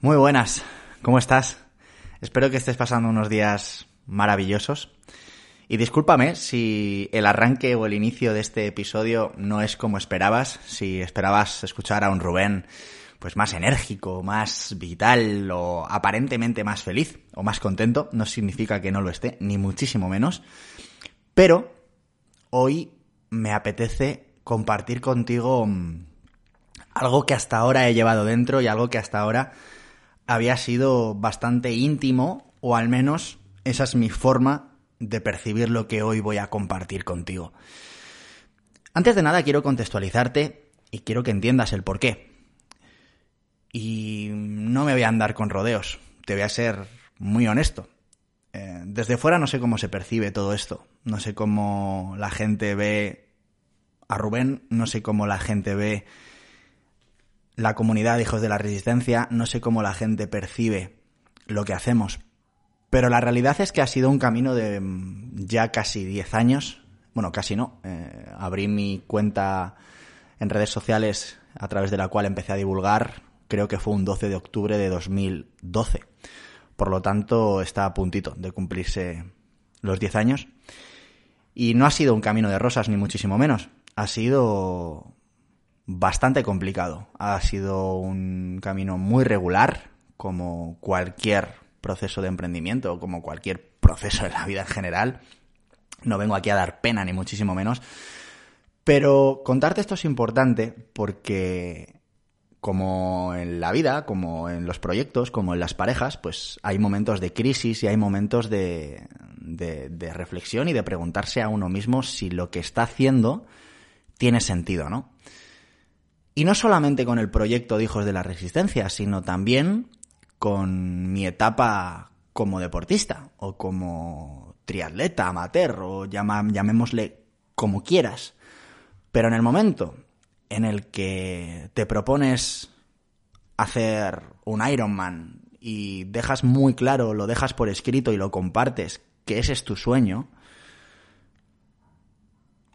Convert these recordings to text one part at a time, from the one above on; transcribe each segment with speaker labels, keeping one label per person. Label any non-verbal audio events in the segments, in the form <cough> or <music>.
Speaker 1: Muy buenas, ¿cómo estás? Espero que estés pasando unos días maravillosos. Y discúlpame si el arranque o el inicio de este episodio no es como esperabas, si esperabas escuchar a un Rubén pues más enérgico, más vital o aparentemente más feliz o más contento, no significa que no lo esté, ni muchísimo menos. Pero hoy me apetece compartir contigo mm, algo que hasta ahora he llevado dentro y algo que hasta ahora había sido bastante íntimo, o al menos esa es mi forma de percibir lo que hoy voy a compartir contigo. Antes de nada quiero contextualizarte y quiero que entiendas el por qué. Y no me voy a andar con rodeos, te voy a ser muy honesto. Eh, desde fuera no sé cómo se percibe todo esto, no sé cómo la gente ve a Rubén, no sé cómo la gente ve la comunidad de hijos de la resistencia, no sé cómo la gente percibe lo que hacemos, pero la realidad es que ha sido un camino de mm, ya casi 10 años, bueno, casi no, eh, abrí mi cuenta en redes sociales a través de la cual empecé a divulgar, creo que fue un 12 de octubre de 2012, por lo tanto está a puntito de cumplirse los 10 años. Y no ha sido un camino de rosas, ni muchísimo menos. Ha sido bastante complicado. Ha sido un camino muy regular, como cualquier proceso de emprendimiento como cualquier proceso de la vida en general. No vengo aquí a dar pena, ni muchísimo menos. Pero contarte esto es importante porque como en la vida, como en los proyectos, como en las parejas, pues hay momentos de crisis y hay momentos de, de, reflexión y de preguntarse a uno mismo si lo que está haciendo tiene sentido, ¿no? Y no solamente con el proyecto de Hijos de la Resistencia, sino también con mi etapa como deportista o como triatleta, amateur o llamémosle como quieras. Pero en el momento en el que te propones hacer un Ironman y dejas muy claro, lo dejas por escrito y lo compartes, que ese es tu sueño,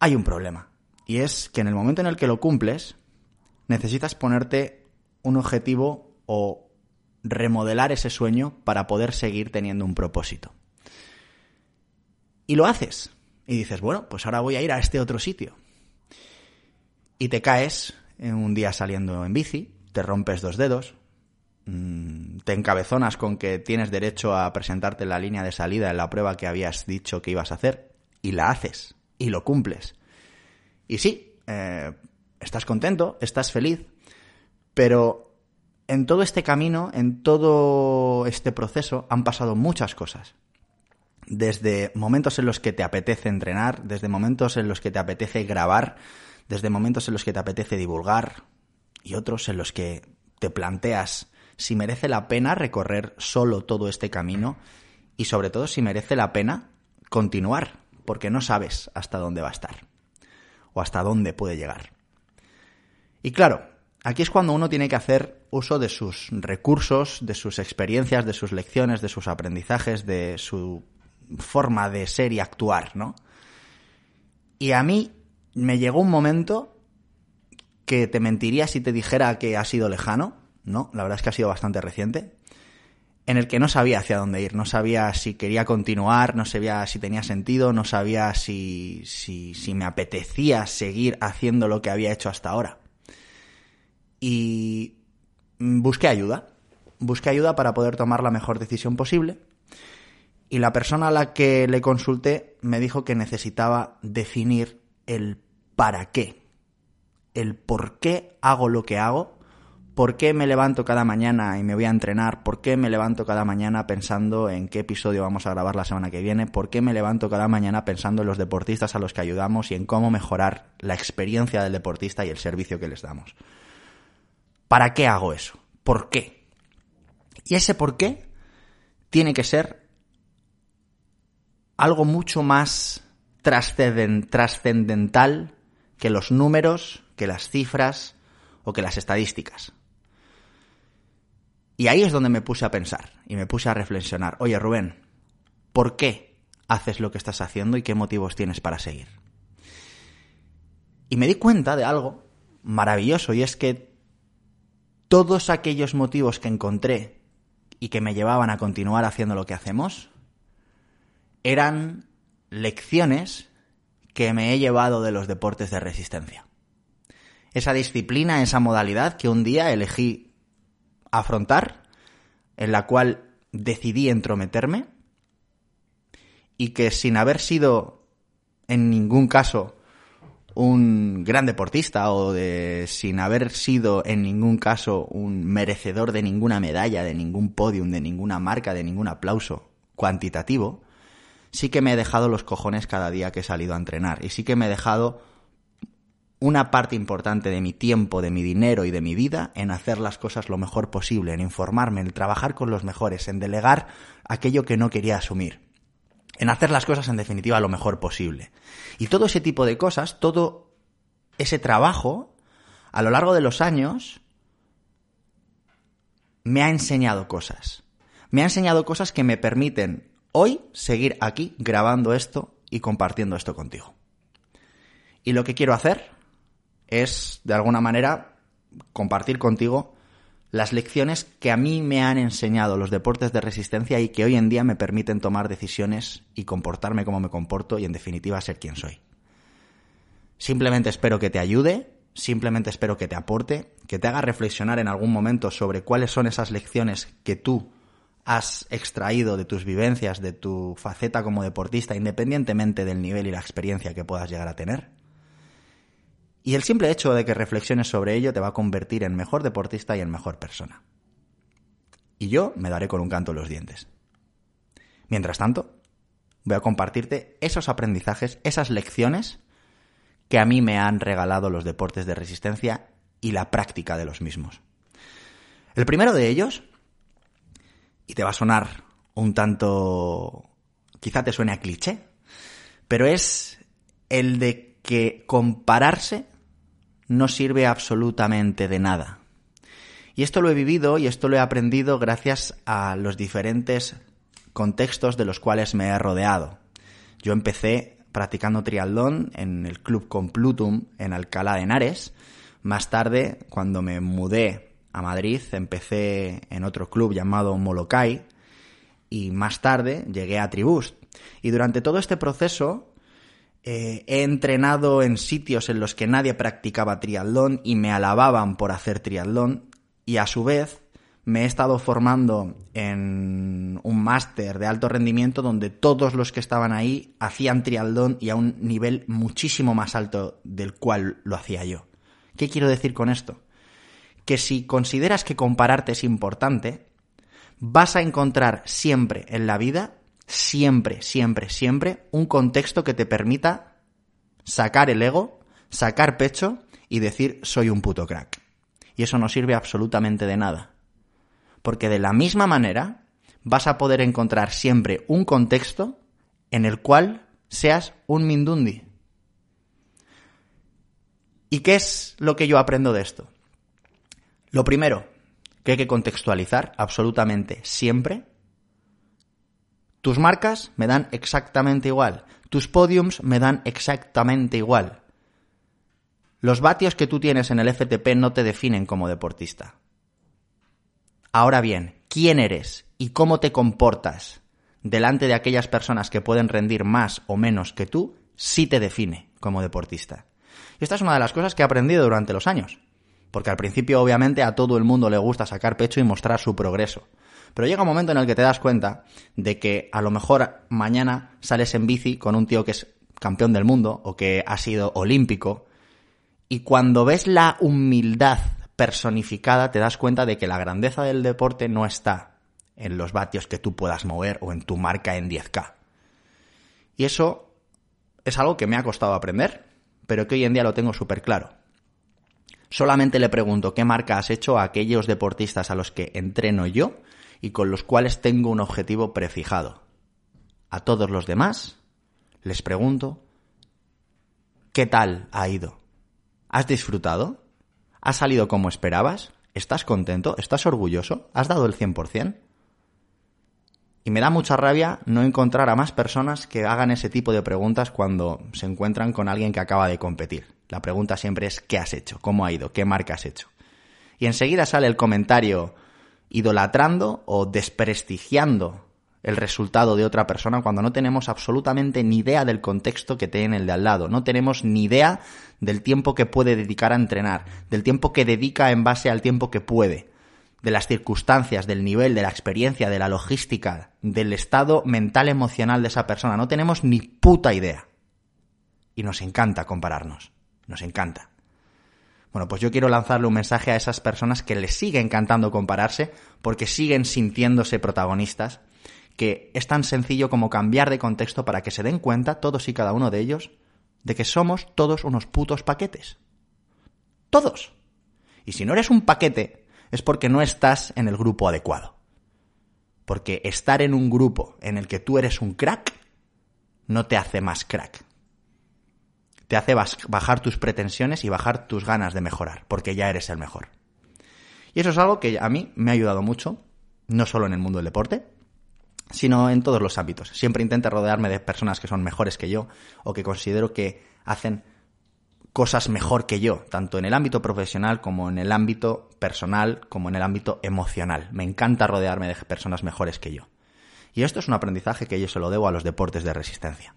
Speaker 1: hay un problema. Y es que en el momento en el que lo cumples, necesitas ponerte un objetivo o remodelar ese sueño para poder seguir teniendo un propósito. Y lo haces. Y dices, bueno, pues ahora voy a ir a este otro sitio. Y te caes en un día saliendo en bici, te rompes dos dedos, mm, te encabezonas con que tienes derecho a presentarte en la línea de salida en la prueba que habías dicho que ibas a hacer, y la haces, y lo cumples. Y sí, eh, estás contento, estás feliz, pero en todo este camino, en todo este proceso, han pasado muchas cosas. Desde momentos en los que te apetece entrenar, desde momentos en los que te apetece grabar, desde momentos en los que te apetece divulgar y otros en los que te planteas si merece la pena recorrer solo todo este camino y sobre todo si merece la pena continuar, porque no sabes hasta dónde va a estar o hasta dónde puede llegar. Y claro, aquí es cuando uno tiene que hacer uso de sus recursos, de sus experiencias, de sus lecciones, de sus aprendizajes, de su forma de ser y actuar, ¿no? Y a mí me llegó un momento que te mentiría si te dijera que ha sido lejano, ¿no? La verdad es que ha sido bastante reciente, en el que no sabía hacia dónde ir, no sabía si quería continuar, no sabía si tenía sentido, no sabía si, si, si me apetecía seguir haciendo lo que había hecho hasta ahora y busqué ayuda. Busqué ayuda para poder tomar la mejor decisión posible. Y la persona a la que le consulté me dijo que necesitaba definir el para qué. El por qué hago lo que hago. ¿Por qué me levanto cada mañana y me voy a entrenar? ¿Por qué me levanto cada mañana pensando en qué episodio vamos a grabar la semana que viene? ¿Por qué me levanto cada mañana pensando en los deportistas a los que ayudamos y en cómo mejorar la experiencia del deportista y el servicio que les damos? ¿Para qué hago eso? ¿Por qué? Y ese por qué tiene que ser algo mucho más trascendental que los números, que las cifras o que las estadísticas. Y ahí es donde me puse a pensar y me puse a reflexionar. Oye, Rubén, ¿por qué haces lo que estás haciendo y qué motivos tienes para seguir? Y me di cuenta de algo maravilloso y es que todos aquellos motivos que encontré y que me llevaban a continuar haciendo lo que hacemos eran lecciones que me he llevado de los deportes de resistencia. Esa disciplina, esa modalidad que un día elegí afrontar, en la cual decidí entrometerme y que sin haber sido en ningún caso un gran deportista o de sin haber sido en ningún caso un merecedor de ninguna medalla, de ningún podium, de ninguna marca, de ningún aplauso cuantitativo, sí que me he dejado los cojones cada día que he salido a entrenar. Y sí que me he dejado una parte importante de mi tiempo, de mi dinero y de mi vida en hacer las cosas lo mejor posible, en informarme, en trabajar con los mejores, en delegar aquello que no quería asumir, en hacer las cosas en definitiva lo mejor posible. Y todo ese tipo de cosas, todo ese trabajo, a lo largo de los años, me ha enseñado cosas. Me ha enseñado cosas que me permiten hoy seguir aquí grabando esto y compartiendo esto contigo. Y lo que quiero hacer es, de alguna manera, compartir contigo las lecciones que a mí me han enseñado los deportes de resistencia y que hoy en día me permiten tomar decisiones y comportarme como me comporto y en definitiva ser quien soy. Simplemente espero que te ayude, simplemente espero que te aporte, que te haga reflexionar en algún momento sobre cuáles son esas lecciones que tú has extraído de tus vivencias, de tu faceta como deportista, independientemente del nivel y la experiencia que puedas llegar a tener. Y el simple hecho de que reflexiones sobre ello te va a convertir en mejor deportista y en mejor persona. Y yo me daré con un canto en los dientes. Mientras tanto, voy a compartirte esos aprendizajes, esas lecciones que a mí me han regalado los deportes de resistencia y la práctica de los mismos. El primero de ellos, y te va a sonar un tanto, quizá te suene a cliché, pero es el de que compararse no sirve absolutamente de nada. Y esto lo he vivido y esto lo he aprendido gracias a los diferentes contextos de los cuales me he rodeado. Yo empecé practicando triatlón en el Club Complutum en Alcalá de Henares. Más tarde, cuando me mudé a Madrid, empecé en otro club llamado Molokai y más tarde llegué a Tribus. Y durante todo este proceso eh, he entrenado en sitios en los que nadie practicaba triatlón y me alababan por hacer triatlón y a su vez me he estado formando en un máster de alto rendimiento donde todos los que estaban ahí hacían triatlón y a un nivel muchísimo más alto del cual lo hacía yo. ¿Qué quiero decir con esto? Que si consideras que compararte es importante, vas a encontrar siempre en la vida siempre, siempre, siempre un contexto que te permita sacar el ego, sacar pecho y decir soy un puto crack. Y eso no sirve absolutamente de nada. Porque de la misma manera vas a poder encontrar siempre un contexto en el cual seas un mindundi. ¿Y qué es lo que yo aprendo de esto? Lo primero, que hay que contextualizar absolutamente siempre tus marcas me dan exactamente igual. Tus podiums me dan exactamente igual. Los vatios que tú tienes en el FTP no te definen como deportista. Ahora bien, ¿quién eres y cómo te comportas delante de aquellas personas que pueden rendir más o menos que tú, sí te define como deportista. Y esta es una de las cosas que he aprendido durante los años. Porque al principio, obviamente, a todo el mundo le gusta sacar pecho y mostrar su progreso. Pero llega un momento en el que te das cuenta de que a lo mejor mañana sales en bici con un tío que es campeón del mundo o que ha sido olímpico y cuando ves la humildad personificada te das cuenta de que la grandeza del deporte no está en los vatios que tú puedas mover o en tu marca en 10K. Y eso es algo que me ha costado aprender, pero que hoy en día lo tengo súper claro. Solamente le pregunto qué marca has hecho a aquellos deportistas a los que entreno yo y con los cuales tengo un objetivo prefijado. A todos los demás les pregunto, ¿qué tal ha ido? ¿Has disfrutado? ¿Has salido como esperabas? ¿Estás contento? ¿Estás orgulloso? ¿Has dado el 100%? Y me da mucha rabia no encontrar a más personas que hagan ese tipo de preguntas cuando se encuentran con alguien que acaba de competir. La pregunta siempre es ¿qué has hecho? ¿Cómo ha ido? ¿Qué marca has hecho? y enseguida sale el comentario idolatrando o desprestigiando el resultado de otra persona cuando no tenemos absolutamente ni idea del contexto que tiene el de al lado, no tenemos ni idea del tiempo que puede dedicar a entrenar, del tiempo que dedica en base al tiempo que puede, de las circunstancias, del nivel, de la experiencia, de la logística, del estado mental emocional de esa persona, no tenemos ni puta idea. Y nos encanta compararnos, nos encanta. Bueno, pues yo quiero lanzarle un mensaje a esas personas que les sigue encantando compararse porque siguen sintiéndose protagonistas que es tan sencillo como cambiar de contexto para que se den cuenta, todos y cada uno de ellos, de que somos todos unos putos paquetes. Todos. Y si no eres un paquete, es porque no estás en el grupo adecuado. Porque estar en un grupo en el que tú eres un crack no te hace más crack. Te hace bajar tus pretensiones y bajar tus ganas de mejorar, porque ya eres el mejor. Y eso es algo que a mí me ha ayudado mucho, no solo en el mundo del deporte, sino en todos los ámbitos. Siempre intento rodearme de personas que son mejores que yo o que considero que hacen cosas mejor que yo, tanto en el ámbito profesional como en el ámbito personal, como en el ámbito emocional. Me encanta rodearme de personas mejores que yo. Y esto es un aprendizaje que yo se lo debo a los deportes de resistencia.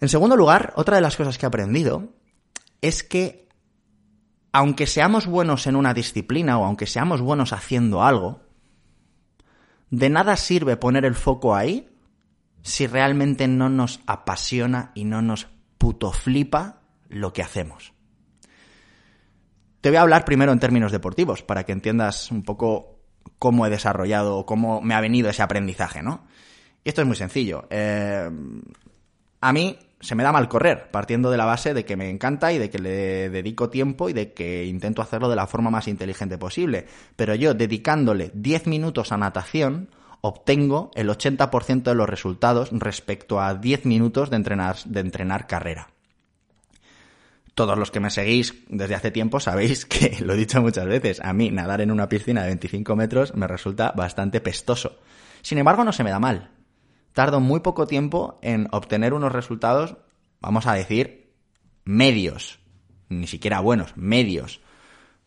Speaker 1: En segundo lugar, otra de las cosas que he aprendido es que aunque seamos buenos en una disciplina o aunque seamos buenos haciendo algo, de nada sirve poner el foco ahí si realmente no nos apasiona y no nos puto flipa lo que hacemos. Te voy a hablar primero en términos deportivos, para que entiendas un poco cómo he desarrollado o cómo me ha venido ese aprendizaje, ¿no? Y esto es muy sencillo. Eh, a mí se me da mal correr, partiendo de la base de que me encanta y de que le dedico tiempo y de que intento hacerlo de la forma más inteligente posible. Pero yo, dedicándole 10 minutos a natación, obtengo el 80% de los resultados respecto a 10 minutos de entrenar, carrera. Todos los que me seguís desde hace tiempo sabéis <laughs> que, lo he dicho muchas veces, a mí nadar en una piscina de 25 metros me resulta bastante pestoso. Sin embargo, no se me da mal tardo muy poco tiempo en obtener unos resultados, vamos a decir, medios. Ni siquiera buenos, medios.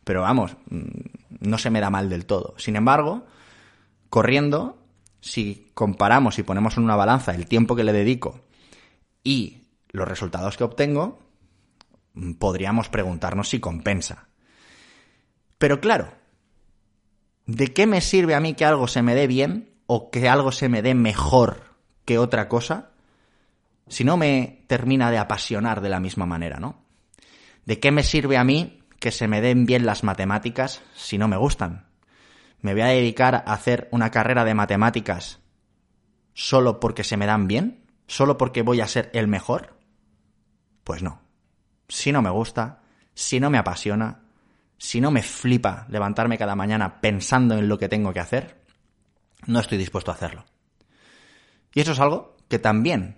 Speaker 1: Pero vamos, mm, no se me da mal del todo. Sin embargo, corriendo, si comparamos y ponemos en una balanza el tiempo que le dedico y los resultados que obtengo, mm, podríamos preguntarnos si compensa. Pero claro, ¿de qué me sirve a mí que algo se me dé bien o que algo se me dé mejor que otra cosa si no me termina de apasionar de la misma manera, ¿no? ¿De qué me sirve a mí que se me den bien las matemáticas si no me gustan? ¿Me voy a dedicar a hacer una carrera de matemáticas solo porque se me dan bien? ¿Solo porque voy a ser el mejor? Pues no. Si no me gusta, si no me apasiona, si no me flipa levantarme cada mañana pensando en lo que tengo que hacer, no estoy dispuesto a hacerlo. Y eso es algo que también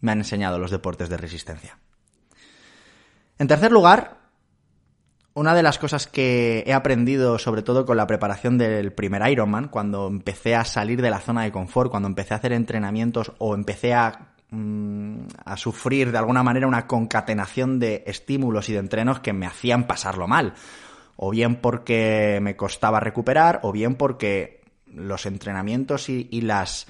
Speaker 1: me han enseñado los deportes de resistencia. En tercer lugar, una de las cosas que he aprendido, sobre todo con la preparación del primer Ironman, cuando empecé a salir de la zona de confort, cuando empecé a hacer entrenamientos o empecé a, mm, a sufrir de alguna manera una concatenación de estímulos y de entrenos que me hacían pasarlo mal. O bien porque me costaba recuperar, o bien porque los entrenamientos y las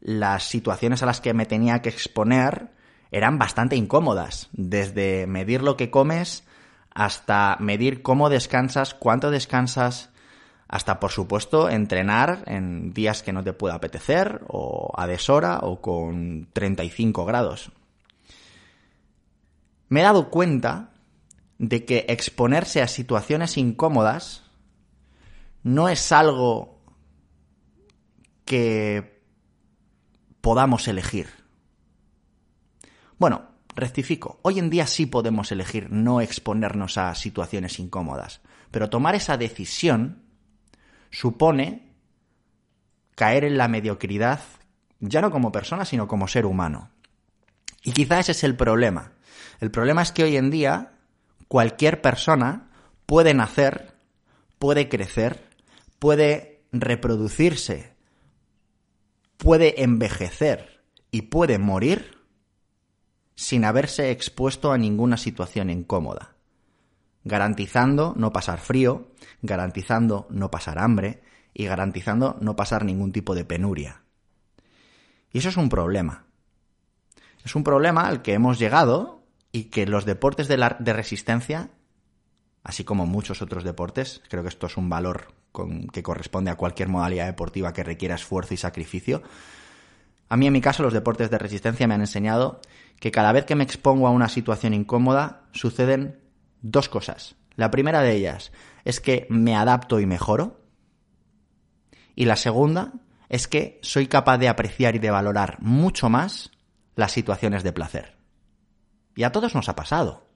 Speaker 1: las situaciones a las que me tenía que exponer eran bastante incómodas, desde medir lo que comes hasta medir cómo descansas, cuánto descansas, hasta por supuesto entrenar en días que no te pueda apetecer o a deshora o con 35 grados. Me he dado cuenta de que exponerse a situaciones incómodas no es algo que podamos elegir. Bueno, rectifico, hoy en día sí podemos elegir no exponernos a situaciones incómodas, pero tomar esa decisión supone caer en la mediocridad, ya no como persona, sino como ser humano. Y quizá ese es el problema. El problema es que hoy en día cualquier persona puede nacer, puede crecer, puede reproducirse puede envejecer y puede morir sin haberse expuesto a ninguna situación incómoda. garantizando no pasar frío, garantizando no pasar hambre y garantizando no pasar ningún tipo de penuria. Y eso es un problema. Es un problema al que hemos llegado y que los deportes de, de resistencia, así como muchos otros deportes, creo que esto es un valor que corresponde a cualquier modalidad deportiva que requiera esfuerzo y sacrificio, a mí en mi caso los deportes de resistencia me han enseñado que cada vez que me expongo a una situación incómoda suceden dos cosas. La primera de ellas es que me adapto y mejoro. Y la segunda es que soy capaz de apreciar y de valorar mucho más las situaciones de placer. Y a todos nos ha pasado.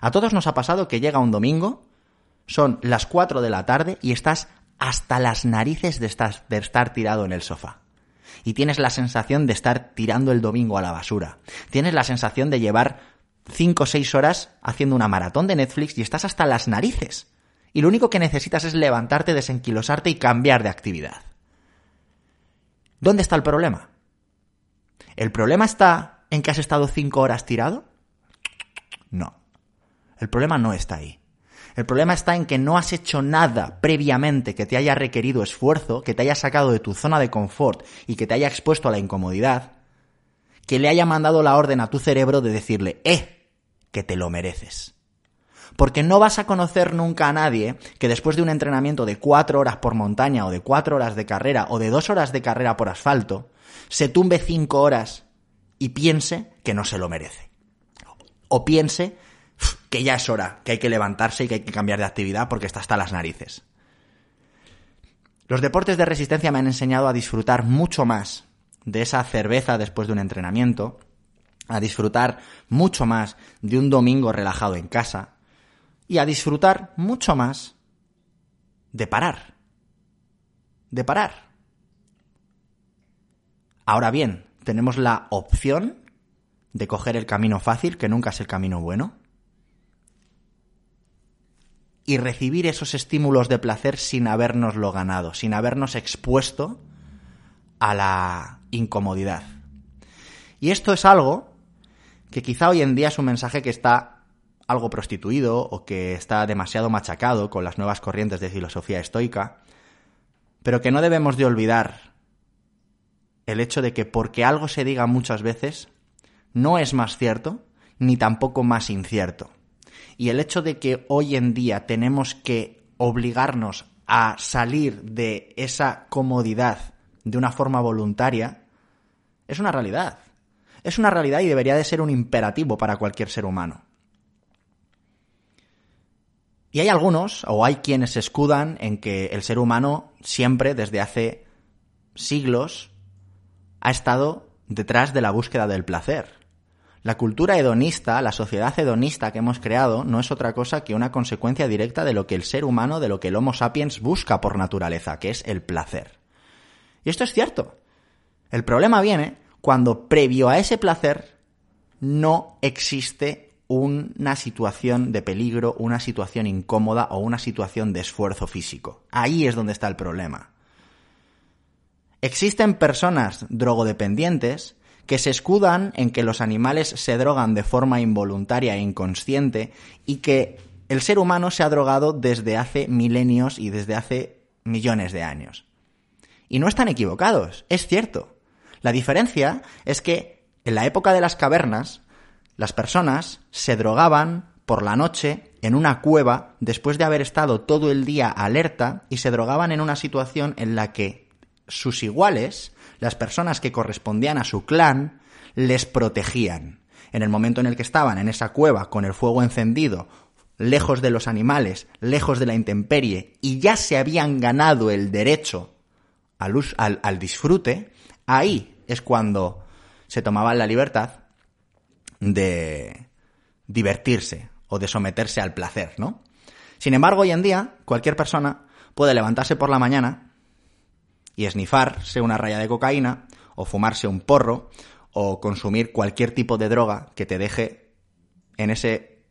Speaker 1: A todos nos ha pasado que llega un domingo, son las 4 de la tarde y estás hasta las narices de estar, de estar tirado en el sofá y tienes la sensación de estar tirando el domingo a la basura. Tienes la sensación de llevar 5 o 6 horas haciendo una maratón de Netflix y estás hasta las narices. Y lo único que necesitas es levantarte, desenquilosarte y cambiar de actividad. ¿Dónde está el problema? ¿El problema está en que has estado 5 horas tirado? No. El problema no está ahí. El problema está en que no has hecho nada previamente que te haya requerido esfuerzo, que te haya sacado de tu zona de confort y que te haya expuesto a la incomodidad, que le haya mandado la orden a tu cerebro de decirle, eh, que te lo mereces. Porque no vas a conocer nunca a nadie que después de un entrenamiento de cuatro horas por montaña o de cuatro horas de carrera o de dos horas de carrera por asfalto, se tumbe cinco horas y piense que no se lo merece. O piense que ya es hora, que hay que levantarse y que hay que cambiar de actividad porque está hasta las narices. Los deportes de resistencia me han enseñado a disfrutar mucho más de esa cerveza después de un entrenamiento, a disfrutar mucho más de un domingo relajado en casa y a disfrutar mucho más de parar. De parar. Ahora bien, tenemos la opción de coger el camino fácil, que nunca es el camino bueno, y recibir esos estímulos de placer sin habernoslo ganado, sin habernos expuesto a la incomodidad. Y esto es algo que quizá hoy en día es un mensaje que está algo prostituido o que está demasiado machacado con las nuevas corrientes de filosofía estoica, pero que no debemos de olvidar el hecho de que porque algo se diga muchas veces, no es más cierto ni tampoco más incierto. Y el hecho de que hoy en día tenemos que obligarnos a salir de esa comodidad de una forma voluntaria es una realidad. Es una realidad y debería de ser un imperativo para cualquier ser humano. Y hay algunos, o hay quienes se escudan en que el ser humano siempre, desde hace siglos, ha estado detrás de la búsqueda del placer. La cultura hedonista, la sociedad hedonista que hemos creado, no es otra cosa que una consecuencia directa de lo que el ser humano, de lo que el Homo sapiens busca por naturaleza, que es el placer. Y esto es cierto. El problema viene cuando previo a ese placer no existe una situación de peligro, una situación incómoda o una situación de esfuerzo físico. Ahí es donde está el problema. Existen personas drogodependientes que se escudan en que los animales se drogan de forma involuntaria e inconsciente y que el ser humano se ha drogado desde hace milenios y desde hace millones de años. Y no están equivocados, es cierto. La diferencia es que en la época de las cavernas, las personas se drogaban por la noche en una cueva después de haber estado todo el día alerta y se drogaban en una situación en la que sus iguales las personas que correspondían a su clan les protegían. En el momento en el que estaban en esa cueva con el fuego encendido, lejos de los animales, lejos de la intemperie, y ya se habían ganado el derecho al, al, disfrute, ahí es cuando se tomaban la libertad de divertirse o de someterse al placer, ¿no? Sin embargo, hoy en día, cualquier persona puede levantarse por la mañana y esnifarse una raya de cocaína, o fumarse un porro, o consumir cualquier tipo de droga que te deje en ese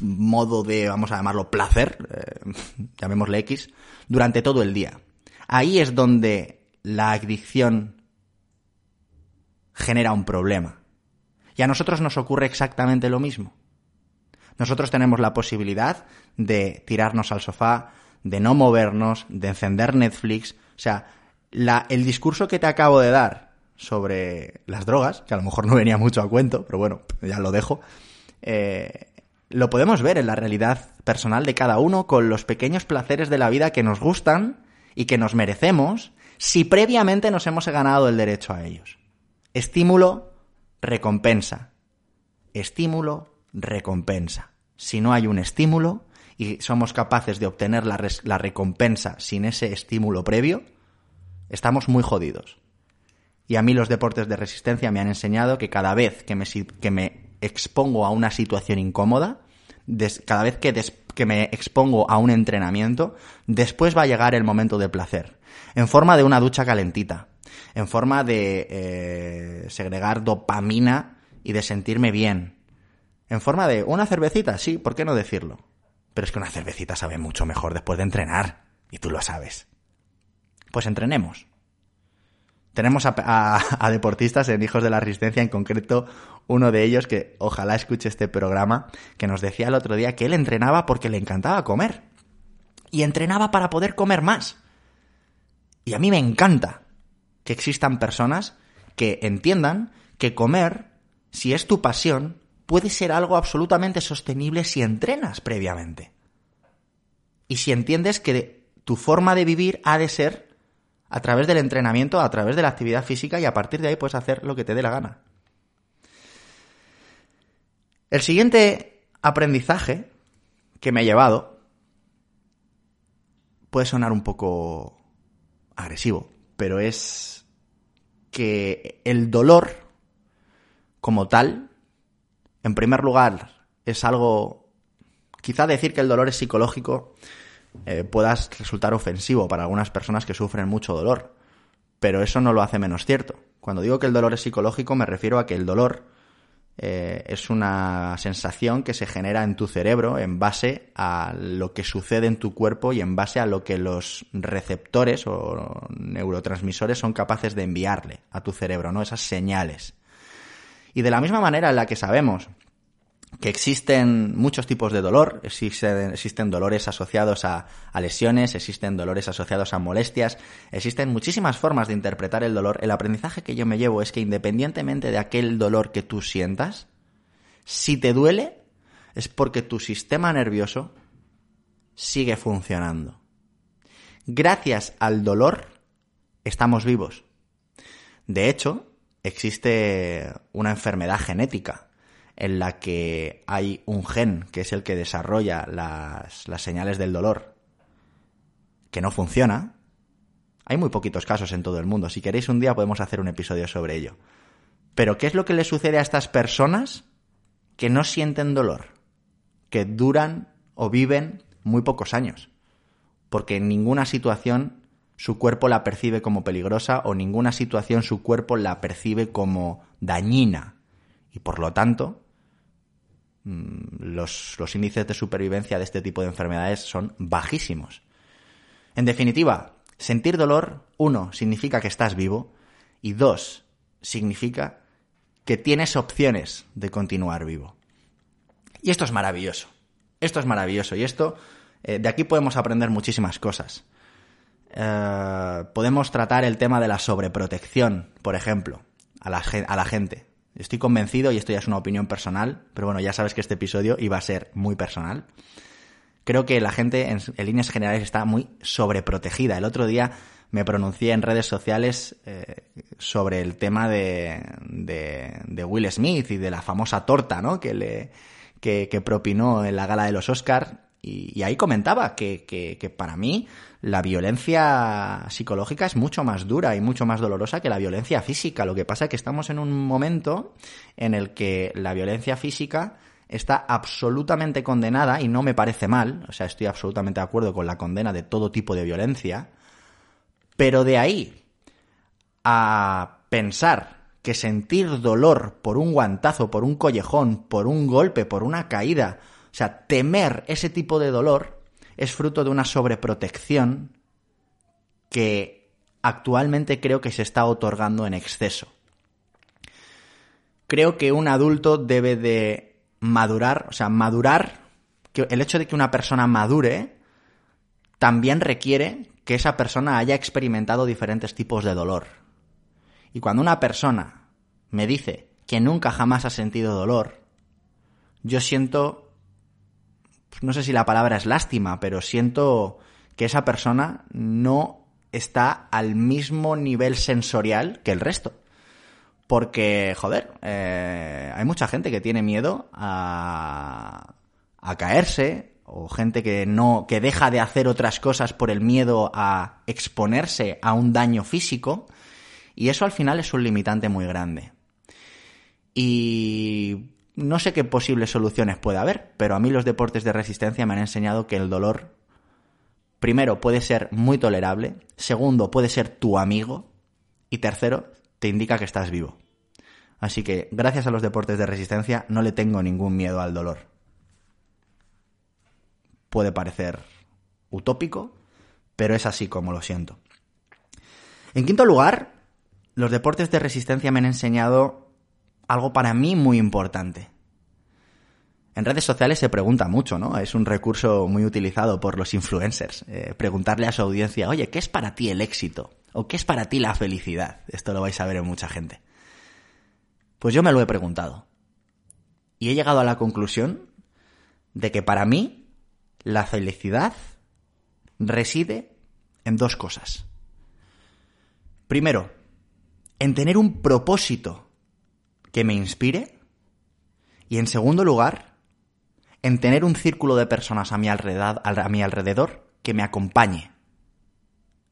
Speaker 1: modo de, vamos a llamarlo, placer, eh, <laughs> llamémosle X, durante todo el día. Ahí es donde la adicción genera un problema. Y a nosotros nos ocurre exactamente lo mismo. Nosotros tenemos la posibilidad de tirarnos al sofá, de no movernos, de encender Netflix. O sea, el discurso que te acabo de dar sobre las drogas, que a lo mejor no venía mucho a cuento, pero bueno, ya lo dejo, eh, lo podemos ver en la realidad personal de cada uno con los pequeños placeres de la vida que nos gustan y que nos merecemos si previamente nos hemos ganado el derecho a ellos. Estímulo, recompensa. Estímulo, recompensa. Si no hay un estímulo y somos capaces de obtener la, la recompensa sin ese estímulo previo, estamos muy jodidos. Y a mí los deportes de resistencia me han enseñado que cada vez que me, que me expongo a una situación incómoda, cada vez que, que me expongo a un entrenamiento, después va a llegar el momento de placer, en forma de una ducha calentita, en forma de eh, segregar dopamina y de sentirme bien, en forma de una cervecita, sí, ¿por qué no decirlo? Pero es que una cervecita sabe mucho mejor después de entrenar, y tú lo sabes. Pues entrenemos. Tenemos a, deportistas en Hijos de la Resistencia, en concreto uno de ellos que ojalá escuche este programa, que nos decía el otro día que él entrenaba porque le encantaba comer. Y entrenaba para poder comer más. Y a mí me encanta que existan personas que entiendan que comer, si es tu pasión, puede ser algo absolutamente sostenible si entrenas previamente. Y si entiendes que tu forma de vivir ha de ser a través del entrenamiento, a través de la actividad física y a partir de ahí puedes hacer lo que te dé la gana. El siguiente aprendizaje que me ha llevado puede sonar un poco agresivo, pero es que el dolor como tal, en primer lugar, es algo, quizá decir que el dolor es psicológico eh, puedas resultar ofensivo para algunas personas que sufren mucho dolor. Pero eso no lo hace menos cierto. Cuando digo que el dolor es psicológico me refiero a que el dolor eh, es una sensación que se genera en tu cerebro en base a lo que sucede en tu cuerpo y en base a lo que los receptores o neurotransmisores son capaces de enviarle a tu cerebro, ¿no? Esas señales. Y de la misma manera en la que sabemos que existen muchos tipos de dolor, existen, dolores asociados a, a, lesiones, existen dolores asociados a molestias, existen muchísimas formas de interpretar el dolor. El aprendizaje que yo me llevo es que independientemente de aquel dolor que tú sientas, si te duele, es porque tu sistema nervioso sigue funcionando. Gracias al dolor, estamos vivos. De hecho, existe una enfermedad genética en la que hay un gen que es el que desarrolla las, señales del dolor que no funciona, hay muy poquitos casos en todo el mundo. Si queréis un día podemos hacer un episodio sobre ello. Pero ¿qué es lo que le sucede a estas personas que no sienten dolor? Que duran o viven muy pocos años. Porque en ninguna situación su cuerpo la percibe como peligrosa o ninguna situación su cuerpo la percibe como dañina. Y por lo tanto, los, los índices de supervivencia de este tipo de enfermedades son bajísimos. En definitiva, sentir dolor, uno, significa que estás vivo y dos, significa que tienes opciones de continuar vivo. Y esto es maravilloso. Esto es maravilloso y esto, eh, de aquí podemos aprender muchísimas cosas. Eh, podemos tratar el tema de la sobreprotección, por ejemplo, a la gente. Estoy convencido, y esto ya es una opinión personal, pero bueno, ya sabes que este episodio iba a ser muy personal. Creo que la gente en, líneas generales está muy sobreprotegida. El otro día me pronuncié en redes sociales eh, sobre el tema de, de, Will Smith y de la famosa torta, ¿no? Que le que, que propinó en la gala de los Oscars. Y, ahí comentaba que, que, que para mí la violencia psicológica es mucho más dura y mucho más dolorosa que la violencia física. Lo que pasa es que estamos en un momento en el que la violencia física está absolutamente condenada y no me parece mal, o sea, estoy absolutamente de acuerdo con la condena de todo tipo de violencia, pero de ahí a pensar que sentir dolor por un guantazo, por un collejón, por un golpe, por una caída, o sea, temer ese tipo de dolor, es fruto de una sobreprotección que actualmente creo que se está otorgando en exceso. Creo que un adulto debe de madurar, o sea, madurar, que el hecho de que una persona madure también requiere que esa persona haya experimentado diferentes tipos de dolor. Y cuando una persona me dice que nunca jamás ha sentido dolor, yo siento, no sé si la palabra es lástima, pero siento que esa persona no está al mismo nivel sensorial que el resto. Porque, joder, eh, hay mucha gente que tiene miedo a, a caerse, o gente que no, que deja de hacer otras cosas por el miedo a exponerse a un daño físico, y eso al final es un limitante muy grande. Y no sé qué posibles soluciones puede haber, pero a mí los deportes de resistencia me han enseñado que el dolor, primero, puede ser muy tolerable, segundo, puede ser tu amigo, y tercero, te indica que estás vivo. Así que, gracias a los deportes de resistencia, no le tengo ningún miedo al dolor. Puede parecer utópico, pero es así como lo siento. En quinto lugar, los deportes de resistencia me han enseñado algo para mí muy importante. En redes sociales se pregunta mucho, ¿no? Es un recurso muy utilizado por los influencers. Eh, preguntarle a su audiencia, oye, ¿qué es para ti el éxito? ¿O qué es para ti la felicidad? Esto lo vais a ver en mucha gente. Pues yo me lo he preguntado. Y he llegado a la conclusión de que para mí la felicidad reside en dos cosas. Primero, en tener un propósito que me inspire. Y en segundo lugar, en tener un círculo de personas a mi alrededor, a mi alrededor que me acompañe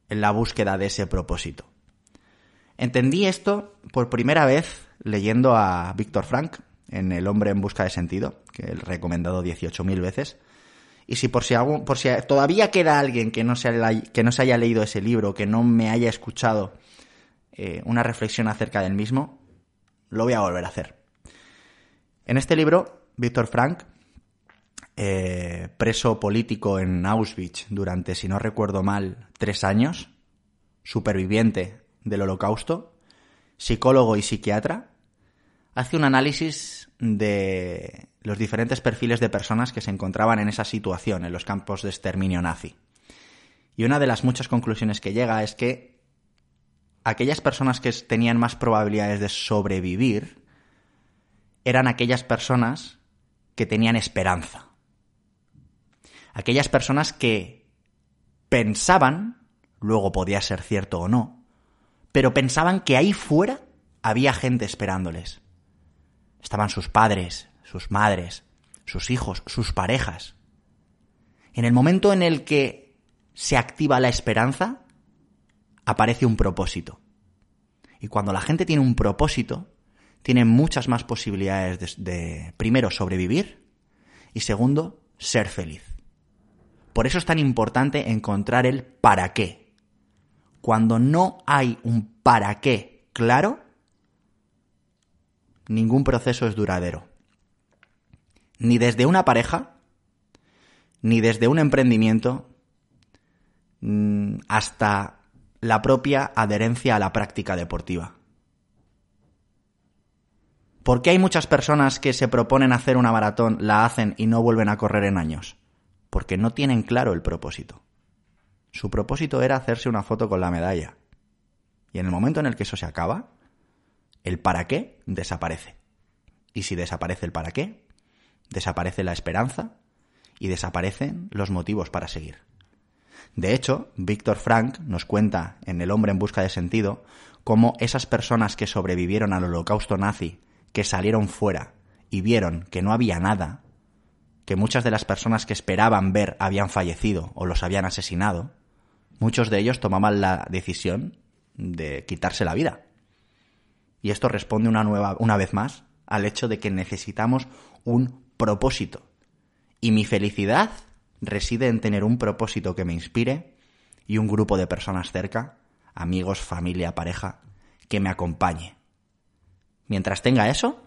Speaker 1: en la búsqueda de ese propósito. Entendí esto por primera vez leyendo a Víctor Frank en El hombre en busca de sentido, que he recomendado 18.000 veces. Y si por si, por si todavía queda alguien que no, se haya, que no se haya leído ese libro, que no me haya escuchado eh, una reflexión acerca del mismo, lo voy a volver a hacer. En este libro, Víctor Frank, eh, preso político en Auschwitz durante, si no recuerdo mal, tres años, superviviente del holocausto, psicólogo y psiquiatra, hace un análisis de los diferentes perfiles de personas que se encontraban en esa situación en los campos de exterminio nazi. Y una de las muchas conclusiones que llega es que aquellas personas que tenían más probabilidades de sobrevivir eran aquellas personas que tenían esperanza. Aquellas personas que pensaban, luego podía ser cierto o no, pero pensaban que ahí fuera había gente esperándoles. Estaban sus padres, sus madres, sus hijos, sus parejas. En el momento en el que se activa la esperanza, aparece un propósito. Y cuando la gente tiene un propósito, tiene muchas más posibilidades de, primero, sobrevivir y segundo, ser feliz. Por eso es tan importante encontrar el para qué. Cuando no hay un para qué claro, ningún proceso es duradero. Ni desde una pareja, ni desde un emprendimiento, mm, hasta la propia adherencia a la práctica deportiva. ¿Por qué hay muchas personas que se proponen hacer una maratón, la hacen y no vuelven a correr en años? Porque no tienen claro el propósito. Su propósito era hacerse una foto con la medalla. Y en el momento en el que eso se acaba, el para qué desaparece. Y si desaparece el para qué, desaparece la esperanza y desaparecen los motivos para seguir. De hecho, Víctor Frank nos cuenta en El hombre en busca de sentido cómo esas personas que sobrevivieron al holocausto nazi, que salieron fuera y vieron que no había nada, que muchas de las personas que esperaban ver habían fallecido o los habían asesinado, muchos de ellos tomaban la decisión de quitarse la vida. Y esto responde una, nueva, una vez más al hecho de que necesitamos un propósito. Y mi felicidad reside en tener un propósito que me inspire y un grupo de personas cerca, amigos, familia, pareja, que me acompañe. Mientras tenga eso,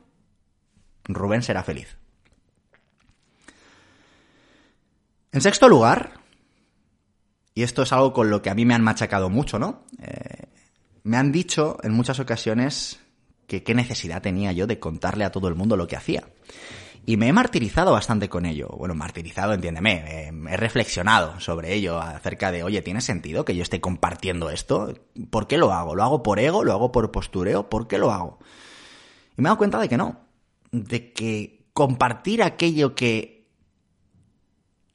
Speaker 1: Rubén será feliz. En sexto lugar, y esto es algo con lo que a mí me han machacado mucho, ¿no? Eh, me han dicho en muchas ocasiones que qué necesidad tenía yo de contarle a todo el mundo lo que hacía. Y me he martirizado bastante con ello. Bueno, martirizado, entiéndeme. Eh, he reflexionado sobre ello acerca de, oye, ¿tiene sentido que yo esté compartiendo esto? ¿Por qué lo hago? ¿Lo hago por ego? ¿Lo hago por postureo? ¿Por qué lo hago? Y me he dado cuenta de que no. De que compartir aquello que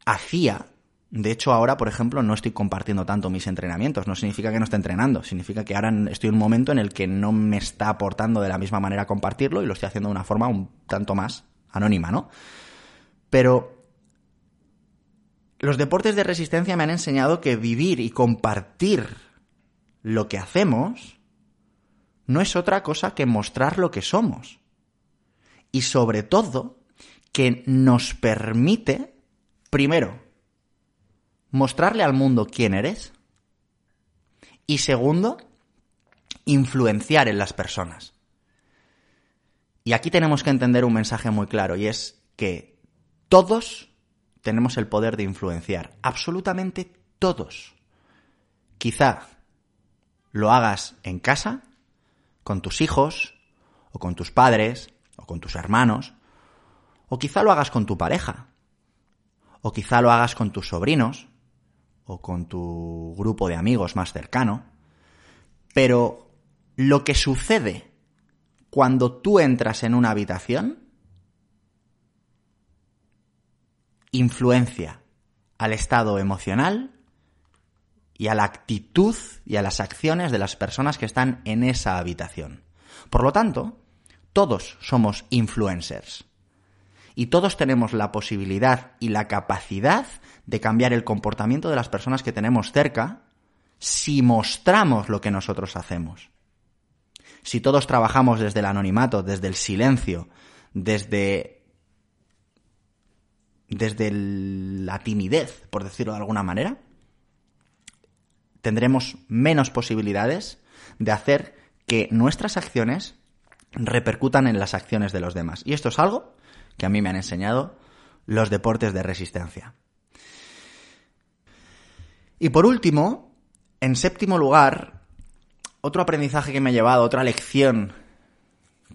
Speaker 1: hacía de hecho, ahora, por ejemplo, no estoy compartiendo tanto mis entrenamientos. No significa que no esté entrenando. Significa que ahora estoy en un momento en el que no me está aportando de la misma manera compartirlo y lo estoy haciendo de una forma un tanto más anónima, ¿no? Pero los deportes de resistencia me han enseñado que vivir y compartir lo que hacemos no es otra cosa que mostrar lo que somos. Y sobre todo, que nos permite, primero, mostrarle al mundo quién eres. Y segundo, influenciar en las personas. Y aquí tenemos que entender un mensaje muy claro y es que todos tenemos el poder de influenciar. Absolutamente todos. Quizá lo hagas en casa, con tus hijos, o con tus padres, o con tus hermanos, o quizá lo hagas con tu pareja, o quizá lo hagas con tus sobrinos, o con tu grupo de amigos más cercano, pero lo que sucede cuando tú entras en una habitación influencia al estado emocional y a la actitud y a las acciones de las personas que están en esa habitación. Por lo tanto, todos somos influencers. Y todos tenemos la posibilidad y la capacidad de cambiar el comportamiento de las personas que tenemos cerca si mostramos lo que nosotros hacemos. Si todos trabajamos desde el anonimato, desde el silencio, desde desde la timidez, por decirlo de alguna manera, tendremos menos posibilidades de hacer que nuestras acciones repercutan en las acciones de los demás. Y esto es algo que a mí me han enseñado los deportes de resistencia. Y por último, en séptimo lugar, otro aprendizaje que me ha llevado, otra lección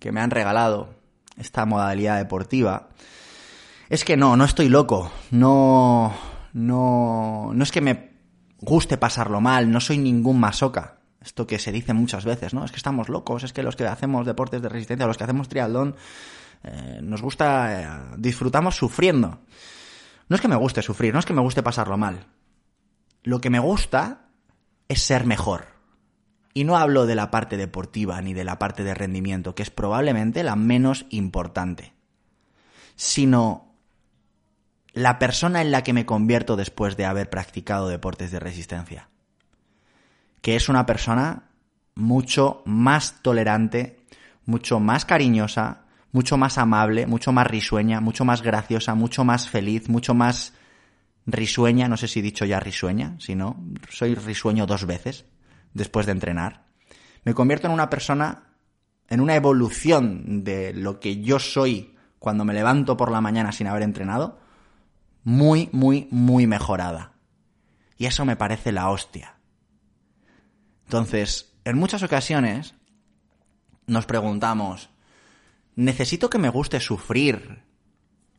Speaker 1: que me han regalado esta modalidad deportiva, es que no, no estoy loco, no, no, no es que me guste pasarlo mal, no soy ningún masoca. Esto que se dice muchas veces, ¿no? Es que estamos locos, es que los que hacemos deportes de resistencia, los que hacemos triatlón, eh, nos gusta, eh, disfrutamos sufriendo. No es que me guste sufrir, no es que me guste pasarlo mal lo que me gusta es ser mejor. Y no hablo de la parte deportiva ni de la parte de rendimiento, que es probablemente la menos importante, sino la persona en la que me convierto después de haber practicado deportes de resistencia. Que es una persona mucho más tolerante, mucho más cariñosa, mucho más amable, mucho más risueña, mucho más graciosa, mucho más feliz, mucho más risueña, no sé si he dicho ya risueña, si no, soy risueño dos veces después de entrenar. Me convierto en una persona, en una evolución de lo que yo soy cuando me levanto por la mañana sin haber entrenado, muy, muy, muy mejorada. Y eso me parece la hostia. Entonces, en muchas ocasiones nos preguntamos, ¿necesito que me guste sufrir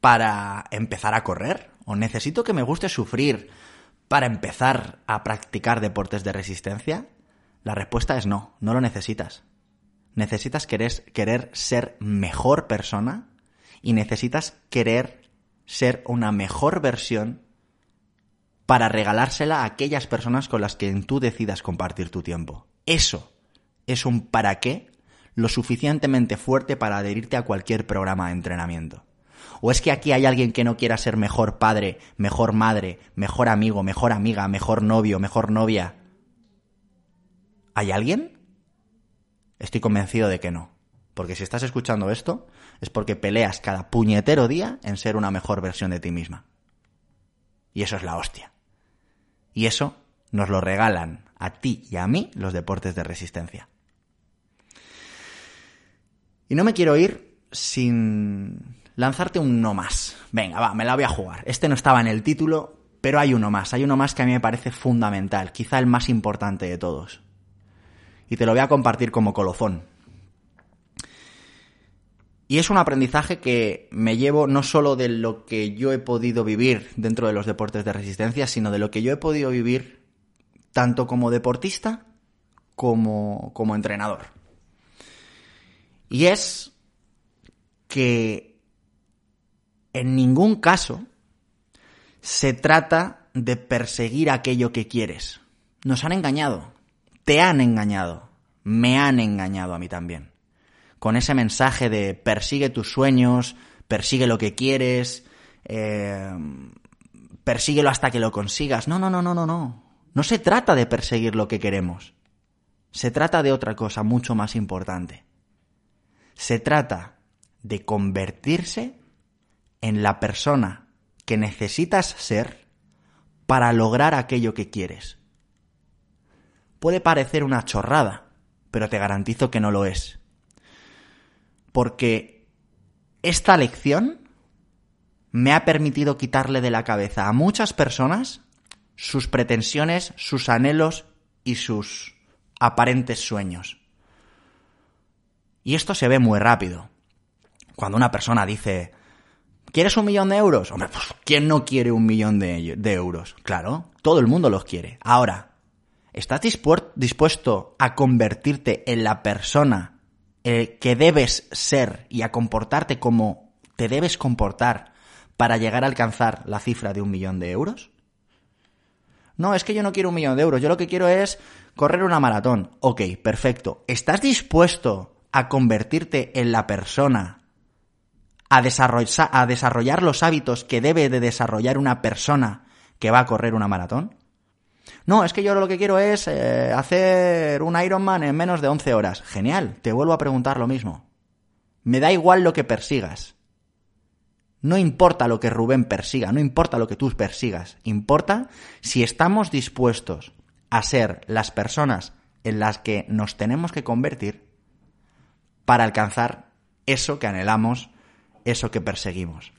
Speaker 1: para empezar a correr? ¿O necesito que me guste sufrir para empezar a practicar deportes de resistencia? La respuesta es no, no lo necesitas. Necesitas querer, querer ser mejor persona y necesitas querer ser una mejor versión para regalársela a aquellas personas con las que tú decidas compartir tu tiempo. Eso es un para qué lo suficientemente fuerte para adherirte a cualquier programa de entrenamiento. ¿O es que aquí hay alguien que no quiera ser mejor padre, mejor madre, mejor amigo, mejor amiga, mejor novio, mejor novia? ¿Hay alguien? Estoy convencido de que no. Porque si estás escuchando esto, es porque peleas cada puñetero día en ser una mejor versión de ti misma. Y eso es la hostia. Y eso nos lo regalan a ti y a mí los deportes de resistencia. Y no me quiero ir sin lanzarte un no más. Venga, va, me la voy a jugar. Este no estaba en el título, pero hay uno más. Hay uno más que a mí me parece fundamental, quizá el más importante de todos. Y te lo voy a compartir como colofón. Y es un aprendizaje que me llevo no solo de lo que yo he podido vivir dentro de los deportes de resistencia, sino de lo que yo he podido vivir tanto como deportista como, como entrenador. Y es que en ningún caso se trata de perseguir aquello que quieres. Nos han engañado, te han engañado, me han engañado a mí también con ese mensaje de persigue tus sueños, persigue lo que quieres, eh, persíguelo hasta que lo consigas. No, no, no, no, no, no. No se trata de perseguir lo que queremos. Se trata de otra cosa mucho más importante. Se trata de convertirse en la persona que necesitas ser para lograr aquello que quieres. Puede parecer una chorrada, pero te garantizo que no lo es porque esta lección me ha permitido quitarle de la cabeza a muchas personas sus pretensiones, sus anhelos y sus aparentes sueños. Y esto se ve muy rápido. Cuando una persona dice, ¿quieres un millón de euros? Hombre, pues, ¿quién no quiere un millón de, de euros? Claro, todo el mundo los quiere. Ahora, ¿estás dispuesto a convertirte en la persona eh, que debes ser y a comportarte como te debes comportar para llegar a alcanzar la cifra de un millón de euros? No, es que yo no quiero un millón de euros, yo lo que quiero es correr una maratón. Ok, perfecto. ¿Estás dispuesto a convertirte en la persona, a desarrollar, a desarrollar los hábitos que debe de desarrollar una persona que va a correr una maratón? No, es que yo lo que quiero es eh, hacer un Ironman en menos de 11 horas. Genial, te vuelvo a preguntar lo mismo. Me da igual lo que persigas. No importa lo que Rubén persiga, no importa lo que tú persigas. Importa si estamos dispuestos a ser las personas en las que nos tenemos que convertir para alcanzar eso que anhelamos, eso que perseguimos.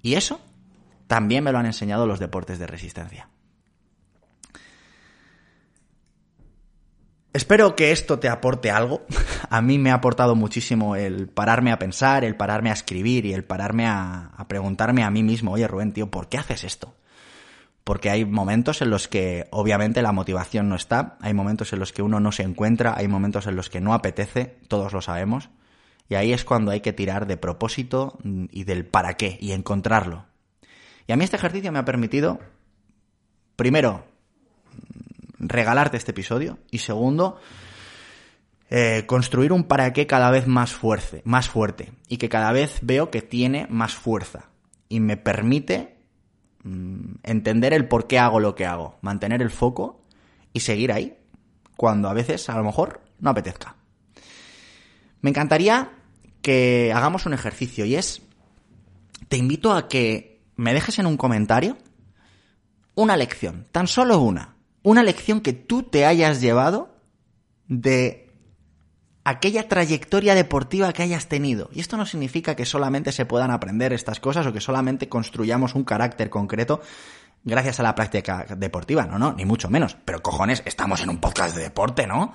Speaker 1: Y eso también me lo han enseñado los deportes de resistencia. Espero que esto te aporte algo. A mí me ha aportado muchísimo el pararme a pensar, el pararme a escribir y el pararme a, preguntarme a mí mismo, oye Rubén, tío, ¿por qué haces esto? Porque hay momentos en los que obviamente la motivación no está, hay momentos en los que uno no se encuentra, hay momentos en los que no apetece, todos lo sabemos, y ahí es cuando hay que tirar de propósito y del para qué y encontrarlo. Y a mí este ejercicio me ha permitido, primero, regalarte este episodio. Y segundo, eh, construir un para qué cada vez más fuerte, más fuerte. Y que cada vez veo que tiene más fuerza. Y me permite mm, entender el por qué hago lo que hago. Mantener el foco y seguir ahí. Cuando a veces, a lo mejor, no apetezca. Me encantaría que hagamos un ejercicio y es, te invito a que me dejes en un comentario una lección, tan solo una, una lección que tú te hayas llevado de aquella trayectoria deportiva que hayas tenido. Y esto no significa que solamente se puedan aprender estas cosas o que solamente construyamos un carácter concreto gracias a la práctica deportiva. No, no, ni mucho menos. Pero cojones, estamos en un podcast de deporte, ¿no?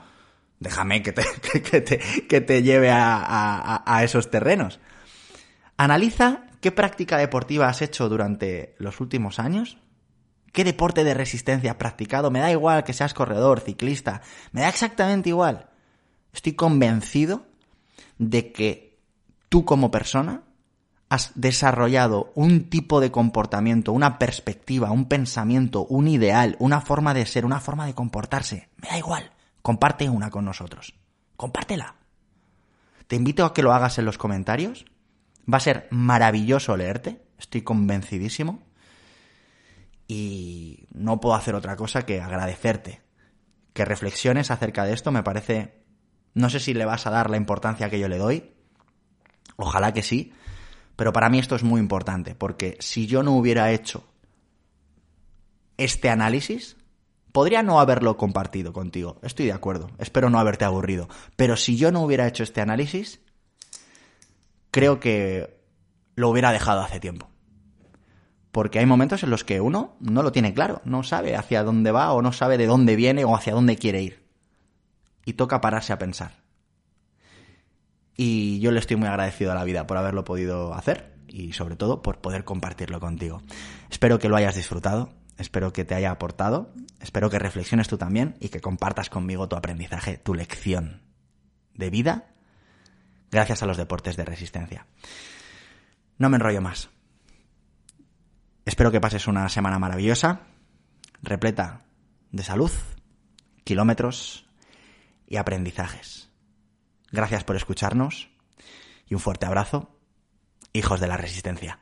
Speaker 1: Déjame que te, <laughs> que te, que te lleve a, a, a esos terrenos. Analiza qué práctica deportiva has hecho durante los últimos años qué deporte de resistencia has practicado, me da igual que seas corredor, ciclista, me da exactamente igual. Estoy convencido de que tú como persona has desarrollado un tipo de comportamiento, una perspectiva, un pensamiento, un ideal, una forma de ser, una forma de comportarse. Me da igual. Comparte una con nosotros. Compártela. Te invito a que lo hagas en los comentarios. Va a ser maravilloso leerte. Estoy convencidísimo y no puedo hacer otra cosa que agradecerte. Que reflexiones acerca de esto me parece... No sé si le vas a dar la importancia que yo le doy. Ojalá que sí. Pero para mí esto es muy importante, porque si yo no hubiera hecho este análisis, podría no haberlo compartido contigo. Estoy de acuerdo. Espero no haberte aburrido. Pero si yo no hubiera hecho este análisis, creo que lo hubiera dejado hace tiempo porque hay momentos en los que uno no lo tiene claro, no sabe hacia dónde va o no sabe de dónde viene o hacia dónde quiere ir. Y toca pararse a pensar. y yo le estoy muy agradecido a la vida por haberlo podido hacer y sobre todo por poder compartirlo contigo. Espero que lo hayas disfrutado, espero que te haya aportado, espero que reflexiones tú también y que compartas conmigo tu aprendizaje, tu lección de vida gracias a los deportes de resistencia. No me enrollo más. Espero que pases una semana maravillosa, repleta de salud, kilómetros y aprendizajes. Gracias por escucharnos y un fuerte abrazo, hijos de la resistencia.